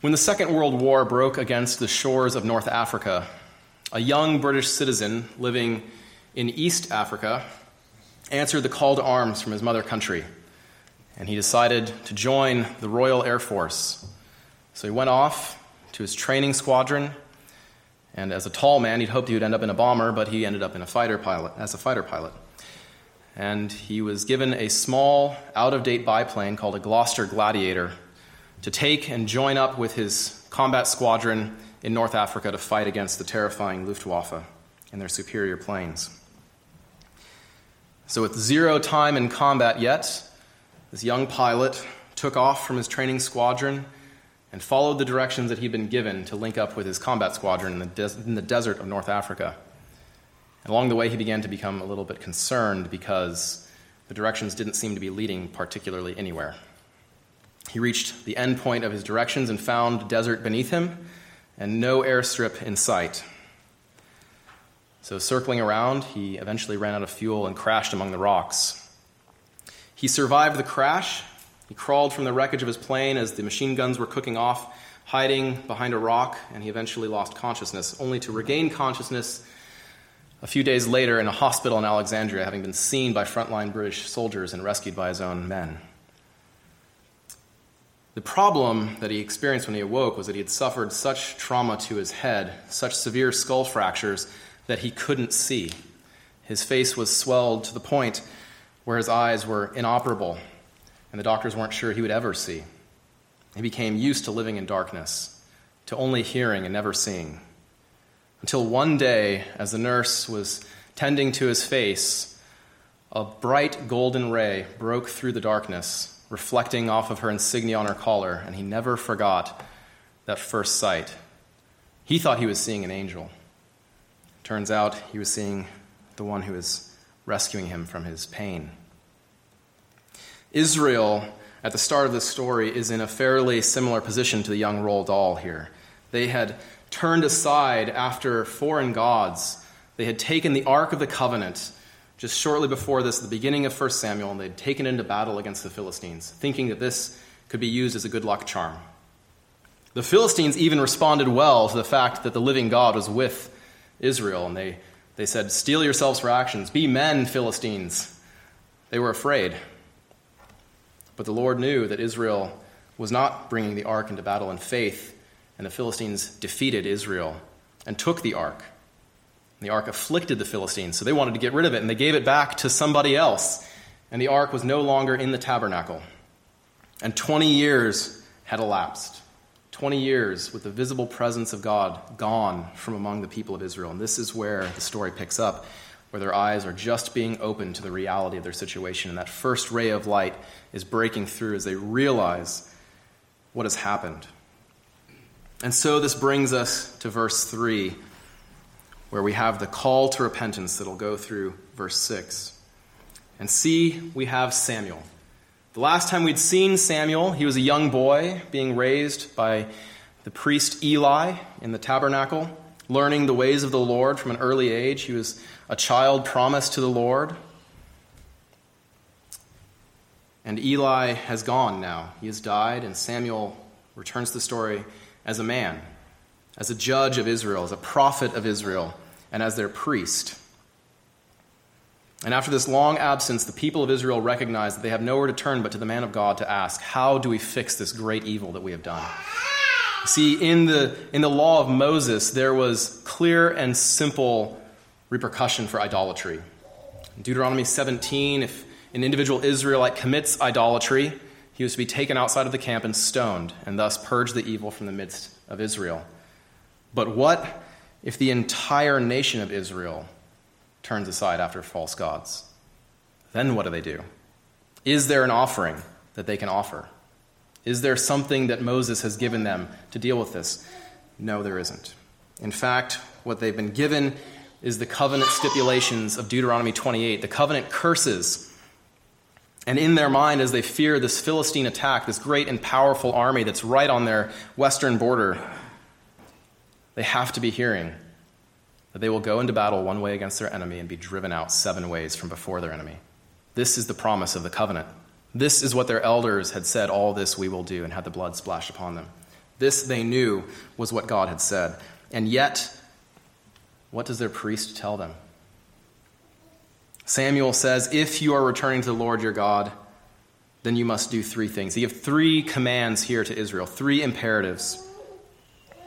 When the Second World War broke against the shores of North Africa, a young British citizen living in East Africa answered the call to arms from his mother country, and he decided to join the Royal Air Force. So he went off to his training squadron, and as a tall man, he'd hoped he would end up in a bomber, but he ended up in a fighter pilot as a fighter pilot. And he was given a small, out of date biplane called a Gloster Gladiator to take and join up with his combat squadron in North Africa to fight against the terrifying Luftwaffe and their superior planes. So, with zero time in combat yet, this young pilot took off from his training squadron and followed the directions that he'd been given to link up with his combat squadron in the, des- in the desert of North Africa. And along the way, he began to become a little bit concerned because the directions didn't seem to be leading particularly anywhere. He reached the end point of his directions and found desert beneath him and no airstrip in sight. So, circling around, he eventually ran out of fuel and crashed among the rocks. He survived the crash. He crawled from the wreckage of his plane as the machine guns were cooking off, hiding behind a rock, and he eventually lost consciousness, only to regain consciousness a few days later in a hospital in Alexandria, having been seen by frontline British soldiers and rescued by his own men. The problem that he experienced when he awoke was that he had suffered such trauma to his head, such severe skull fractures, that he couldn't see. His face was swelled to the point where his eyes were inoperable, and the doctors weren't sure he would ever see. He became used to living in darkness, to only hearing and never seeing. Until one day, as the nurse was tending to his face, a bright golden ray broke through the darkness reflecting off of her insignia on her collar, and he never forgot that first sight. He thought he was seeing an angel. Turns out he was seeing the one who was rescuing him from his pain. Israel, at the start of the story, is in a fairly similar position to the young Roald Dahl here. They had turned aside after foreign gods. They had taken the Ark of the Covenant just shortly before this, the beginning of 1 Samuel, and they'd taken into battle against the Philistines, thinking that this could be used as a good luck charm. The Philistines even responded well to the fact that the living God was with Israel, and they, they said, Steel yourselves for actions. Be men, Philistines. They were afraid. But the Lord knew that Israel was not bringing the ark into battle in faith, and the Philistines defeated Israel and took the ark. The ark afflicted the Philistines, so they wanted to get rid of it, and they gave it back to somebody else. And the ark was no longer in the tabernacle. And 20 years had elapsed. 20 years with the visible presence of God gone from among the people of Israel. And this is where the story picks up, where their eyes are just being opened to the reality of their situation. And that first ray of light is breaking through as they realize what has happened. And so this brings us to verse 3 where we have the call to repentance that'll go through verse 6. And see, we have Samuel. The last time we'd seen Samuel, he was a young boy being raised by the priest Eli in the tabernacle, learning the ways of the Lord from an early age. He was a child promised to the Lord. And Eli has gone now. He has died, and Samuel returns the story as a man as a judge of Israel, as a prophet of Israel, and as their priest. And after this long absence, the people of Israel recognize that they have nowhere to turn but to the man of God to ask, How do we fix this great evil that we have done? See, in the, in the law of Moses, there was clear and simple repercussion for idolatry. In Deuteronomy 17, if an individual Israelite commits idolatry, he was to be taken outside of the camp and stoned, and thus purge the evil from the midst of Israel. But what if the entire nation of Israel turns aside after false gods? Then what do they do? Is there an offering that they can offer? Is there something that Moses has given them to deal with this? No, there isn't. In fact, what they've been given is the covenant stipulations of Deuteronomy 28, the covenant curses. And in their mind, as they fear this Philistine attack, this great and powerful army that's right on their western border, they have to be hearing that they will go into battle one way against their enemy and be driven out seven ways from before their enemy. This is the promise of the covenant. This is what their elders had said, all this we will do, and had the blood splashed upon them. This, they knew, was what God had said. And yet, what does their priest tell them? Samuel says, If you are returning to the Lord your God, then you must do three things. He gives three commands here to Israel, three imperatives.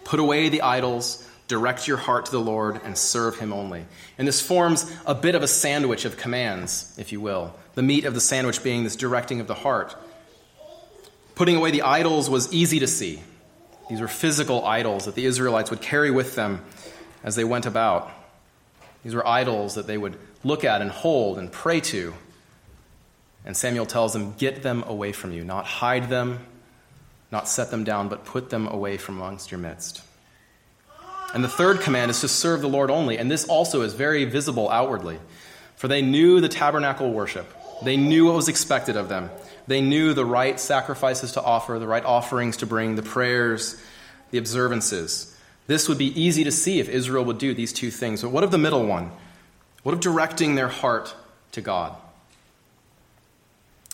Put away the idols, direct your heart to the Lord, and serve him only. And this forms a bit of a sandwich of commands, if you will. The meat of the sandwich being this directing of the heart. Putting away the idols was easy to see. These were physical idols that the Israelites would carry with them as they went about. These were idols that they would look at and hold and pray to. And Samuel tells them, Get them away from you, not hide them, not set them down, but put them away from amongst your midst. And the third command is to serve the Lord only. And this also is very visible outwardly. For they knew the tabernacle worship, they knew what was expected of them. They knew the right sacrifices to offer, the right offerings to bring, the prayers, the observances. This would be easy to see if Israel would do these two things. But what of the middle one? What of directing their heart to God?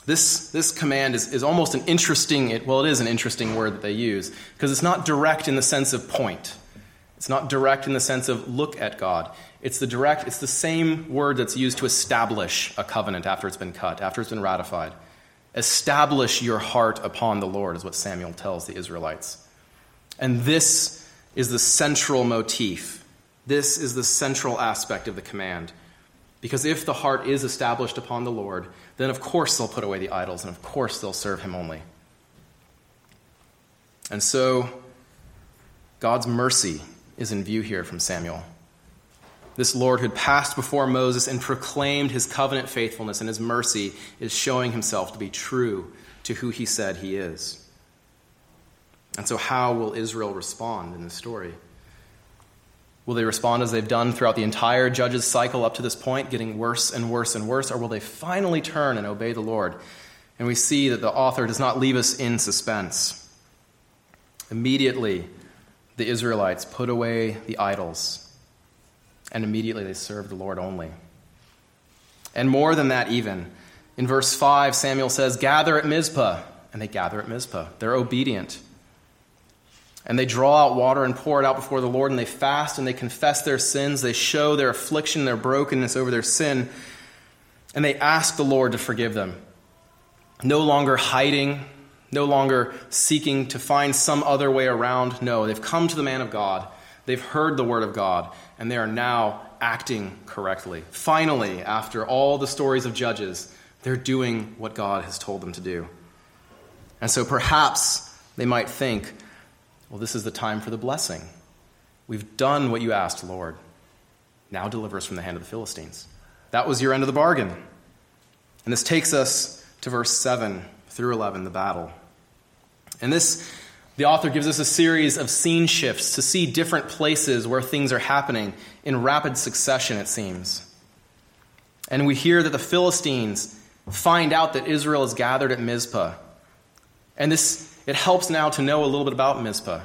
This, this command is, is almost an interesting, well, it is an interesting word that they use, because it's not direct in the sense of point. It's not direct in the sense of look at God. It's the direct, it's the same word that's used to establish a covenant after it's been cut, after it's been ratified. Establish your heart upon the Lord, is what Samuel tells the Israelites. And this is the central motif. This is the central aspect of the command. Because if the heart is established upon the Lord, then of course they'll put away the idols, and of course they'll serve Him only. And so, God's mercy is in view here from Samuel. This Lord who had passed before Moses and proclaimed his covenant faithfulness and his mercy is showing himself to be true to who he said he is. And so, how will Israel respond in this story? Will they respond as they've done throughout the entire judges cycle up to this point, getting worse and worse and worse? Or will they finally turn and obey the Lord? And we see that the author does not leave us in suspense. Immediately, the Israelites put away the idols and immediately they served the Lord only. And more than that, even. In verse 5, Samuel says, Gather at Mizpah. And they gather at Mizpah. They're obedient. And they draw out water and pour it out before the Lord, and they fast and they confess their sins. They show their affliction, their brokenness over their sin, and they ask the Lord to forgive them. No longer hiding, no longer seeking to find some other way around. No, they've come to the man of God They've heard the word of God, and they are now acting correctly. Finally, after all the stories of Judges, they're doing what God has told them to do. And so perhaps they might think, well, this is the time for the blessing. We've done what you asked, Lord. Now deliver us from the hand of the Philistines. That was your end of the bargain. And this takes us to verse 7 through 11, the battle. And this the author gives us a series of scene shifts to see different places where things are happening in rapid succession, it seems. And we hear that the Philistines find out that Israel is gathered at Mizpah. And this, it helps now to know a little bit about Mizpah.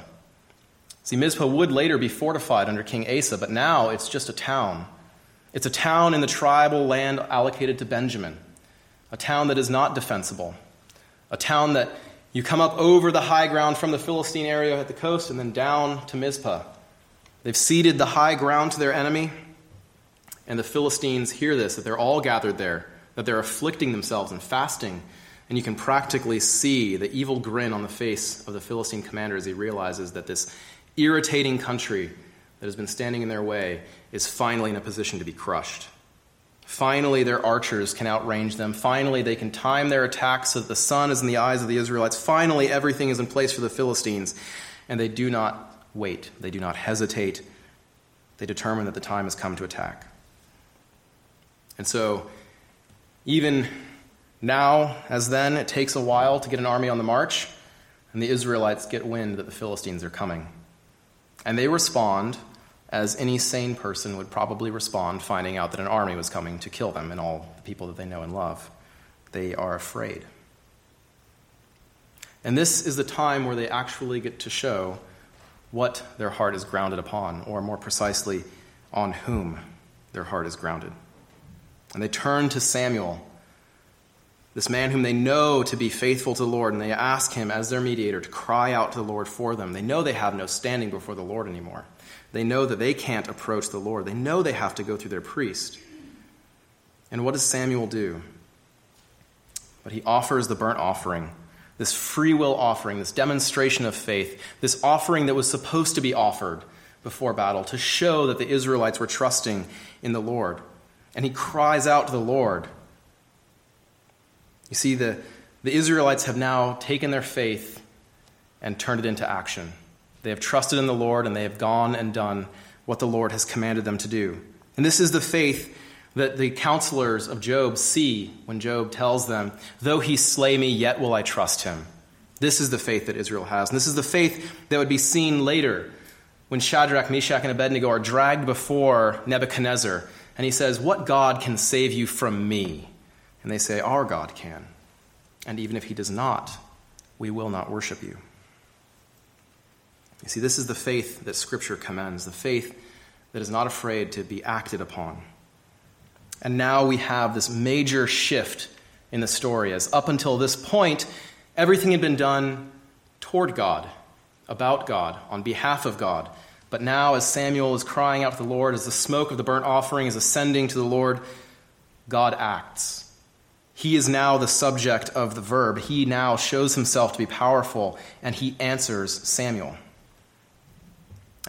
See, Mizpah would later be fortified under King Asa, but now it's just a town. It's a town in the tribal land allocated to Benjamin, a town that is not defensible, a town that you come up over the high ground from the Philistine area at the coast and then down to Mizpah. They've ceded the high ground to their enemy, and the Philistines hear this that they're all gathered there, that they're afflicting themselves and fasting. And you can practically see the evil grin on the face of the Philistine commander as he realizes that this irritating country that has been standing in their way is finally in a position to be crushed. Finally, their archers can outrange them. Finally, they can time their attacks so that the sun is in the eyes of the Israelites. Finally, everything is in place for the Philistines. And they do not wait, they do not hesitate. They determine that the time has come to attack. And so, even now, as then, it takes a while to get an army on the march, and the Israelites get wind that the Philistines are coming. And they respond as any sane person would probably respond finding out that an army was coming to kill them and all the people that they know and love. They are afraid. And this is the time where they actually get to show what their heart is grounded upon, or more precisely, on whom their heart is grounded. And they turn to Samuel this man whom they know to be faithful to the Lord, and they ask him as their mediator to cry out to the Lord for them. They know they have no standing before the Lord anymore. They know that they can't approach the Lord. They know they have to go through their priest. And what does Samuel do? But he offers the burnt offering, this free will offering, this demonstration of faith, this offering that was supposed to be offered before battle to show that the Israelites were trusting in the Lord. And he cries out to the Lord. You see, the, the Israelites have now taken their faith and turned it into action. They have trusted in the Lord and they have gone and done what the Lord has commanded them to do. And this is the faith that the counselors of Job see when Job tells them, Though he slay me, yet will I trust him. This is the faith that Israel has. And this is the faith that would be seen later when Shadrach, Meshach, and Abednego are dragged before Nebuchadnezzar. And he says, What God can save you from me? And they say, Our God can. And even if he does not, we will not worship you. You see, this is the faith that Scripture commends, the faith that is not afraid to be acted upon. And now we have this major shift in the story, as up until this point, everything had been done toward God, about God, on behalf of God. But now, as Samuel is crying out to the Lord, as the smoke of the burnt offering is ascending to the Lord, God acts. He is now the subject of the verb. He now shows himself to be powerful, and he answers Samuel.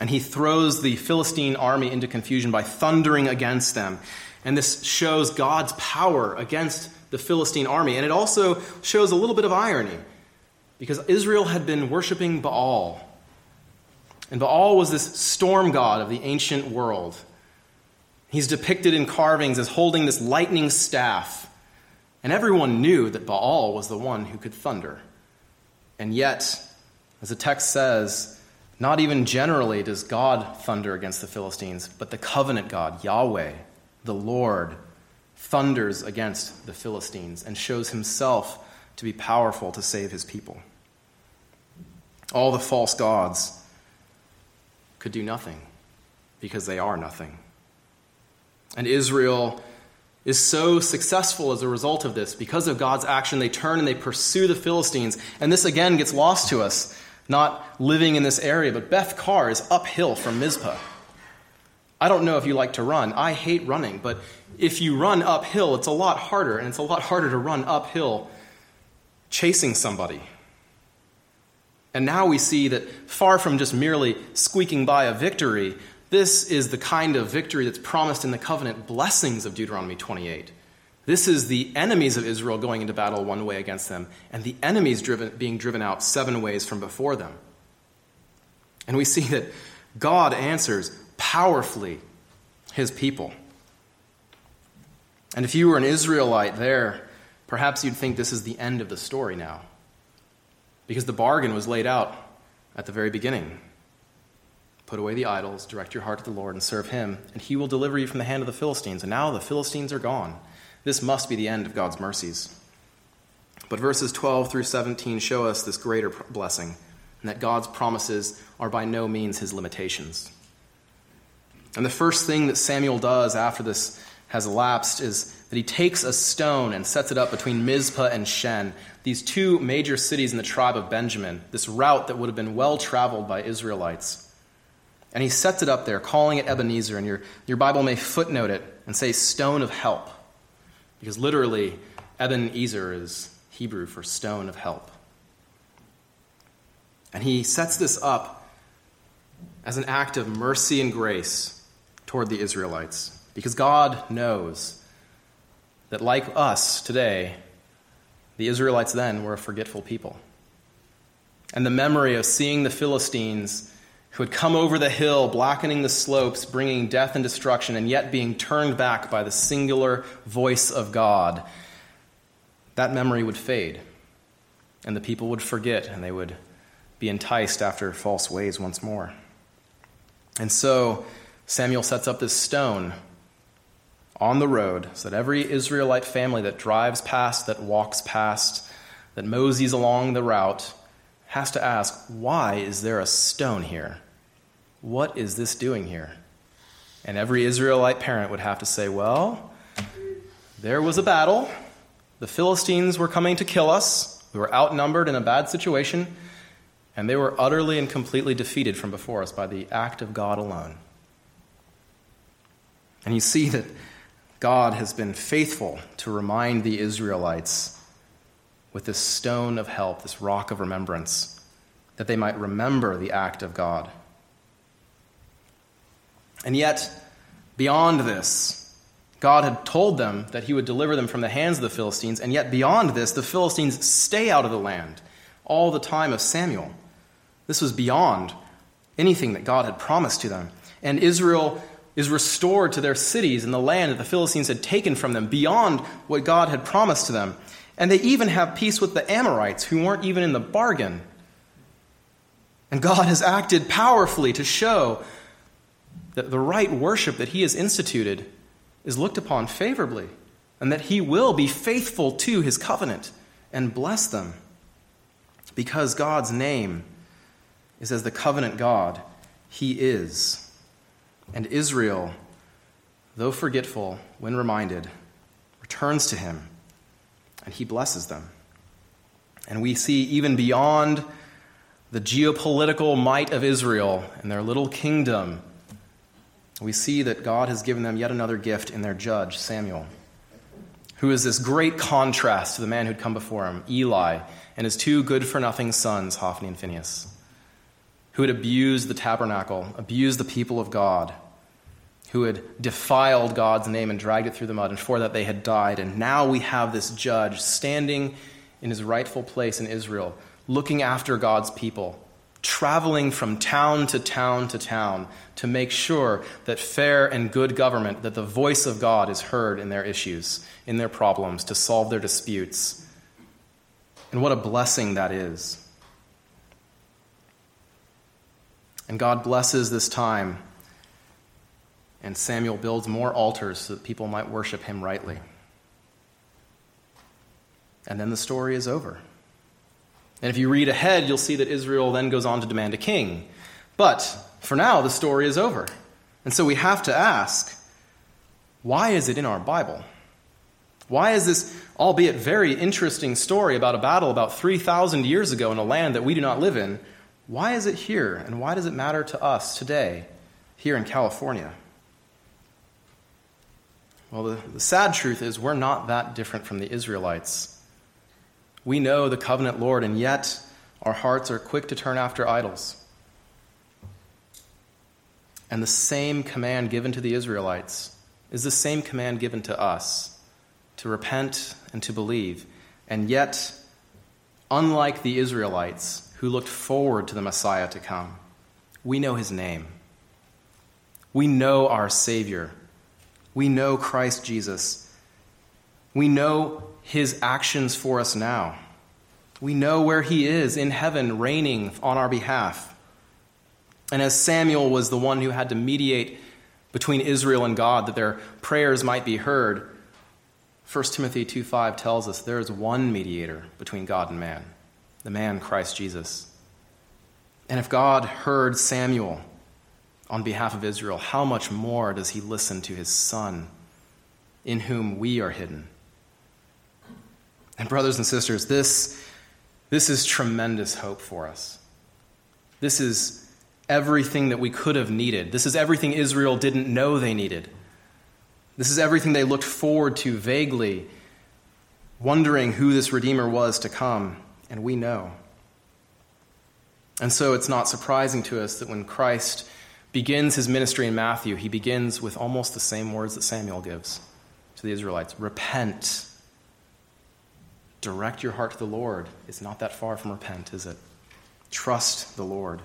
And he throws the Philistine army into confusion by thundering against them. And this shows God's power against the Philistine army. And it also shows a little bit of irony because Israel had been worshiping Baal. And Baal was this storm god of the ancient world. He's depicted in carvings as holding this lightning staff. And everyone knew that Baal was the one who could thunder. And yet, as the text says, not even generally does God thunder against the Philistines, but the covenant God, Yahweh, the Lord thunders against the Philistines and shows himself to be powerful to save his people. All the false gods could do nothing because they are nothing. And Israel is so successful as a result of this. Because of God's action, they turn and they pursue the Philistines. And this again gets lost to us, not living in this area, but Beth Kar is uphill from Mizpah. I don't know if you like to run. I hate running, but if you run uphill, it's a lot harder, and it's a lot harder to run uphill chasing somebody. And now we see that far from just merely squeaking by a victory, this is the kind of victory that's promised in the covenant blessings of Deuteronomy 28. This is the enemies of Israel going into battle one way against them, and the enemies driven, being driven out seven ways from before them. And we see that God answers powerfully his people. And if you were an Israelite there, perhaps you'd think this is the end of the story now. Because the bargain was laid out at the very beginning. Put away the idols, direct your heart to the Lord, and serve him, and he will deliver you from the hand of the Philistines. And now the Philistines are gone. This must be the end of God's mercies. But verses 12 through 17 show us this greater blessing, and that God's promises are by no means his limitations. And the first thing that Samuel does after this has elapsed is that he takes a stone and sets it up between Mizpah and Shen, these two major cities in the tribe of Benjamin, this route that would have been well traveled by Israelites. And he sets it up there, calling it Ebenezer. And your, your Bible may footnote it and say stone of help, because literally, Ebenezer is Hebrew for stone of help. And he sets this up as an act of mercy and grace toward the Israelites. Because God knows that, like us today, the Israelites then were a forgetful people. And the memory of seeing the Philistines who had come over the hill, blackening the slopes, bringing death and destruction, and yet being turned back by the singular voice of God, that memory would fade. And the people would forget, and they would be enticed after false ways once more. And so, Samuel sets up this stone on the road so that every Israelite family that drives past, that walks past, that moseys along the route has to ask, why is there a stone here? What is this doing here? And every Israelite parent would have to say, well, there was a battle, The Philistines were coming to kill us. We were outnumbered in a bad situation, and they were utterly and completely defeated from before us by the act of God alone. And you see that God has been faithful to remind the Israelites with this stone of help, this rock of remembrance, that they might remember the act of God. And yet, beyond this, God had told them that he would deliver them from the hands of the Philistines, and yet beyond this, the Philistines stay out of the land all the time of Samuel. This was beyond anything that God had promised to them. And Israel is restored to their cities and the land that the Philistines had taken from them beyond what God had promised to them. And they even have peace with the Amorites, who weren't even in the bargain. And God has acted powerfully to show that the right worship that He has instituted is looked upon favorably, and that He will be faithful to His covenant and bless them. Because God's name is as the covenant God, He is. And Israel, though forgetful, when reminded, returns to him and he blesses them. And we see even beyond the geopolitical might of Israel and their little kingdom, we see that God has given them yet another gift in their judge, Samuel, who is this great contrast to the man who'd come before him, Eli, and his two good for nothing sons, Hophni and Phinehas who had abused the tabernacle, abused the people of God, who had defiled God's name and dragged it through the mud, and for that they had died. And now we have this judge standing in his rightful place in Israel, looking after God's people, traveling from town to town to town to make sure that fair and good government, that the voice of God is heard in their issues, in their problems, to solve their disputes. And what a blessing that is. And God blesses this time, and Samuel builds more altars so that people might worship him rightly. And then the story is over. And if you read ahead, you'll see that Israel then goes on to demand a king. But for now, the story is over. And so we have to ask why is it in our Bible? Why is this, albeit very interesting story about a battle about 3,000 years ago in a land that we do not live in, why is it here, and why does it matter to us today here in California? Well, the, the, sad truth is we're not that different from the Israelites. We know the covenant Lord, and yet our hearts are quick to turn after idols. And the same command given to the Israelites is the same command given to us to repent and to believe. And yet, unlike the Israelites, who looked forward to the Messiah to come. We know his name. We know our Savior. We know Christ Jesus. We know his actions for us now. We know where he is in heaven, reigning on our behalf. And as Samuel was the one who had to mediate between Israel and God that their prayers might be heard, 1 Timothy 2:5 tells us there is one mediator between God and man, the man Christ Jesus. And if God heard Samuel on behalf of Israel, how much more does he listen to his son, in whom we are hidden? And, brothers and sisters, this, this is tremendous hope for us. This is everything that we could have needed. This is everything Israel didn't know they needed. This is everything they looked forward to vaguely, wondering who this Redeemer was to come and we know. And so it's not surprising to us that when Christ begins his ministry in Matthew, he begins with almost the same words that Samuel gives to the Israelites Repent. Direct your heart to the Lord. It's not that far from repent, is it? Trust the Lord,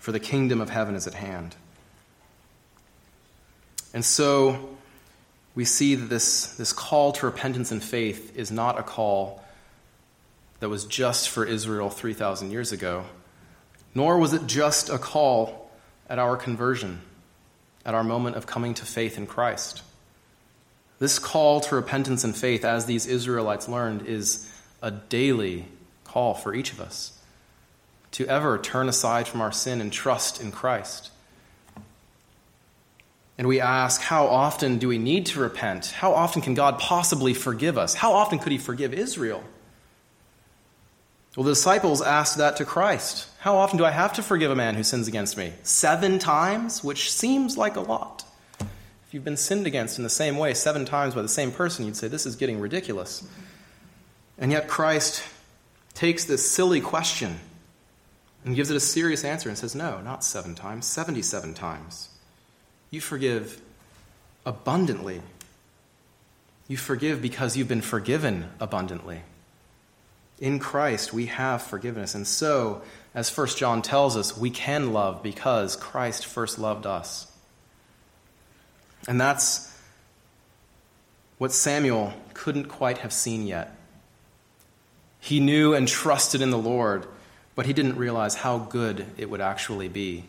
for the kingdom of heaven is at hand. And so we see that this, this call to repentance and faith is not a call that was just for Israel 3,000 years ago, nor was it just a call at our conversion, at our moment of coming to faith in Christ. This call to repentance and faith, as these Israelites learned, is a daily call for each of us to ever turn aside from our sin and trust in Christ. And we ask, how often do we need to repent? How often can God possibly forgive us? How often could He forgive Israel? Well, the disciples asked that to Christ. How often do I have to forgive a man who sins against me? Seven times, which seems like a lot. If you've been sinned against in the same way seven times by the same person, you'd say, this is getting ridiculous. And yet, Christ takes this silly question and gives it a serious answer and says, no, not seven times, 77 times. You forgive abundantly. You forgive because you've been forgiven abundantly. In Christ, we have forgiveness. And so, as 1 John tells us, we can love because Christ first loved us. And that's what Samuel couldn't quite have seen yet. He knew and trusted in the Lord, but he didn't realize how good it would actually be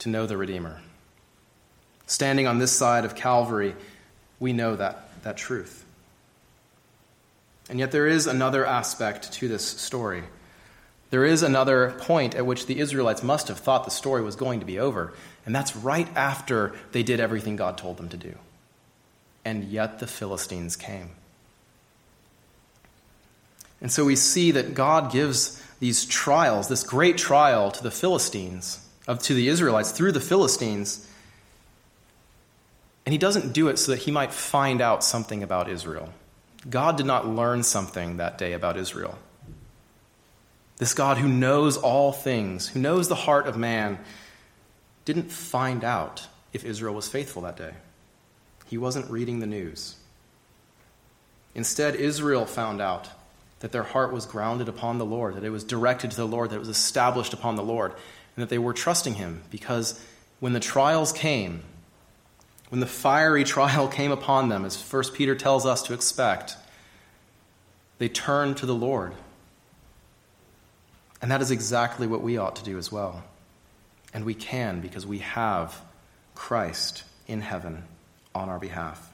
to know the Redeemer. Standing on this side of Calvary, we know that, that truth. And yet, there is another aspect to this story. There is another point at which the Israelites must have thought the story was going to be over, and that's right after they did everything God told them to do. And yet, the Philistines came. And so we see that God gives these trials, this great trial to the Philistines, of, to the Israelites through the Philistines and he doesn't do it so that he might find out something about Israel. God did not learn something that day about Israel. This God who knows all things, who knows the heart of man, didn't find out if Israel was faithful that day. He wasn't reading the news. Instead, Israel found out that their heart was grounded upon the Lord, that it was directed to the Lord, that it was established upon the Lord, and that they were trusting Him because when the trials came, when the fiery trial came upon them, as 1 Peter tells us to expect, they turned to the Lord. And that is exactly what we ought to do as well. And we can because we have Christ in heaven on our behalf.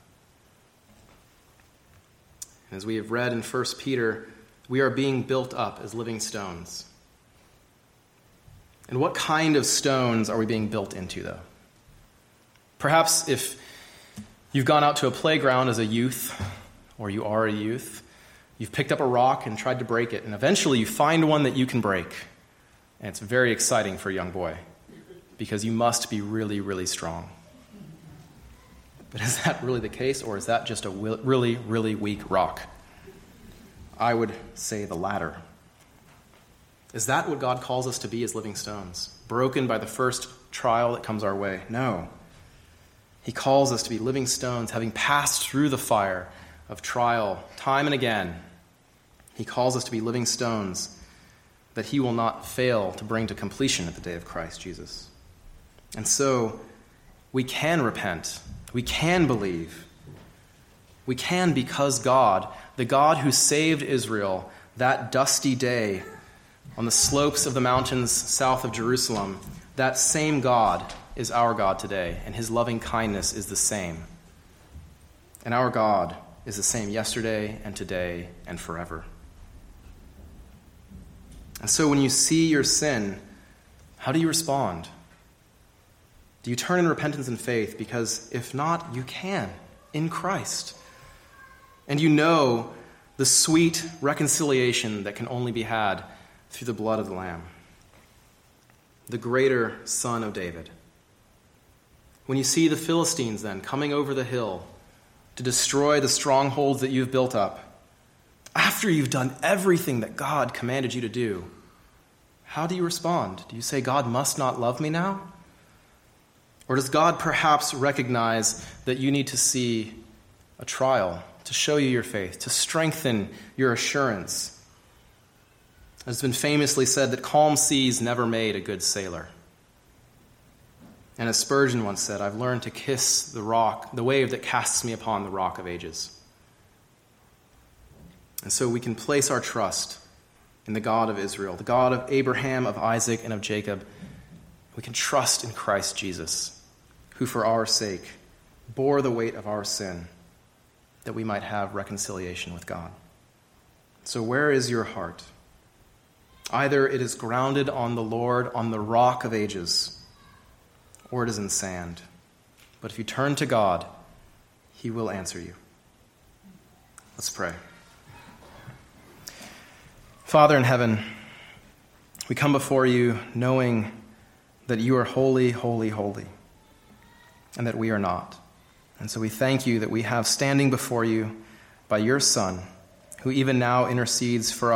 As we have read in 1 Peter, we are being built up as living stones. And what kind of stones are we being built into, though? Perhaps if you've gone out to a playground as a youth, or you are a youth, you've picked up a rock and tried to break it, and eventually you find one that you can break. And it's very exciting for a young boy because you must be really, really strong. But is that really the case, or is that just a really, really weak rock? I would say the latter. Is that what God calls us to be as living stones? Broken by the first trial that comes our way? No. He calls us to be living stones, having passed through the fire of trial time and again. He calls us to be living stones that He will not fail to bring to completion at the day of Christ Jesus. And so we can repent, we can believe. We can because God, the God who saved Israel that dusty day on the slopes of the mountains south of Jerusalem, that same God is our God today, and his loving kindness is the same. And our God is the same yesterday and today and forever. And so when you see your sin, how do you respond? Do you turn in repentance and faith? Because if not, you can in Christ. And you know the sweet reconciliation that can only be had through the blood of the Lamb, the greater Son of David. When you see the Philistines then coming over the hill to destroy the strongholds that you've built up, after you've done everything that God commanded you to do, how do you respond? Do you say, God must not love me now? Or does God perhaps recognize that you need to see a trial to show you your faith, to strengthen your assurance? It's been famously said that calm seas never made a good sailor. And as Spurgeon once said, I've learned to kiss the rock, the wave that casts me upon the rock of ages. And so we can place our trust in the God of Israel, the God of Abraham, of Isaac, and of Jacob. We can trust in Christ Jesus, who for our sake bore the weight of our sin, that we might have reconciliation with God. So, where is your heart? Either it is grounded on the Lord, on the rock of ages or it is in sand. But if you turn to God, He will answer you. Let's pray. Father in heaven, we come before you knowing that you are holy, holy, holy, and that we are not. And so we thank you that we have standing before you by your Son, who even now intercedes for us.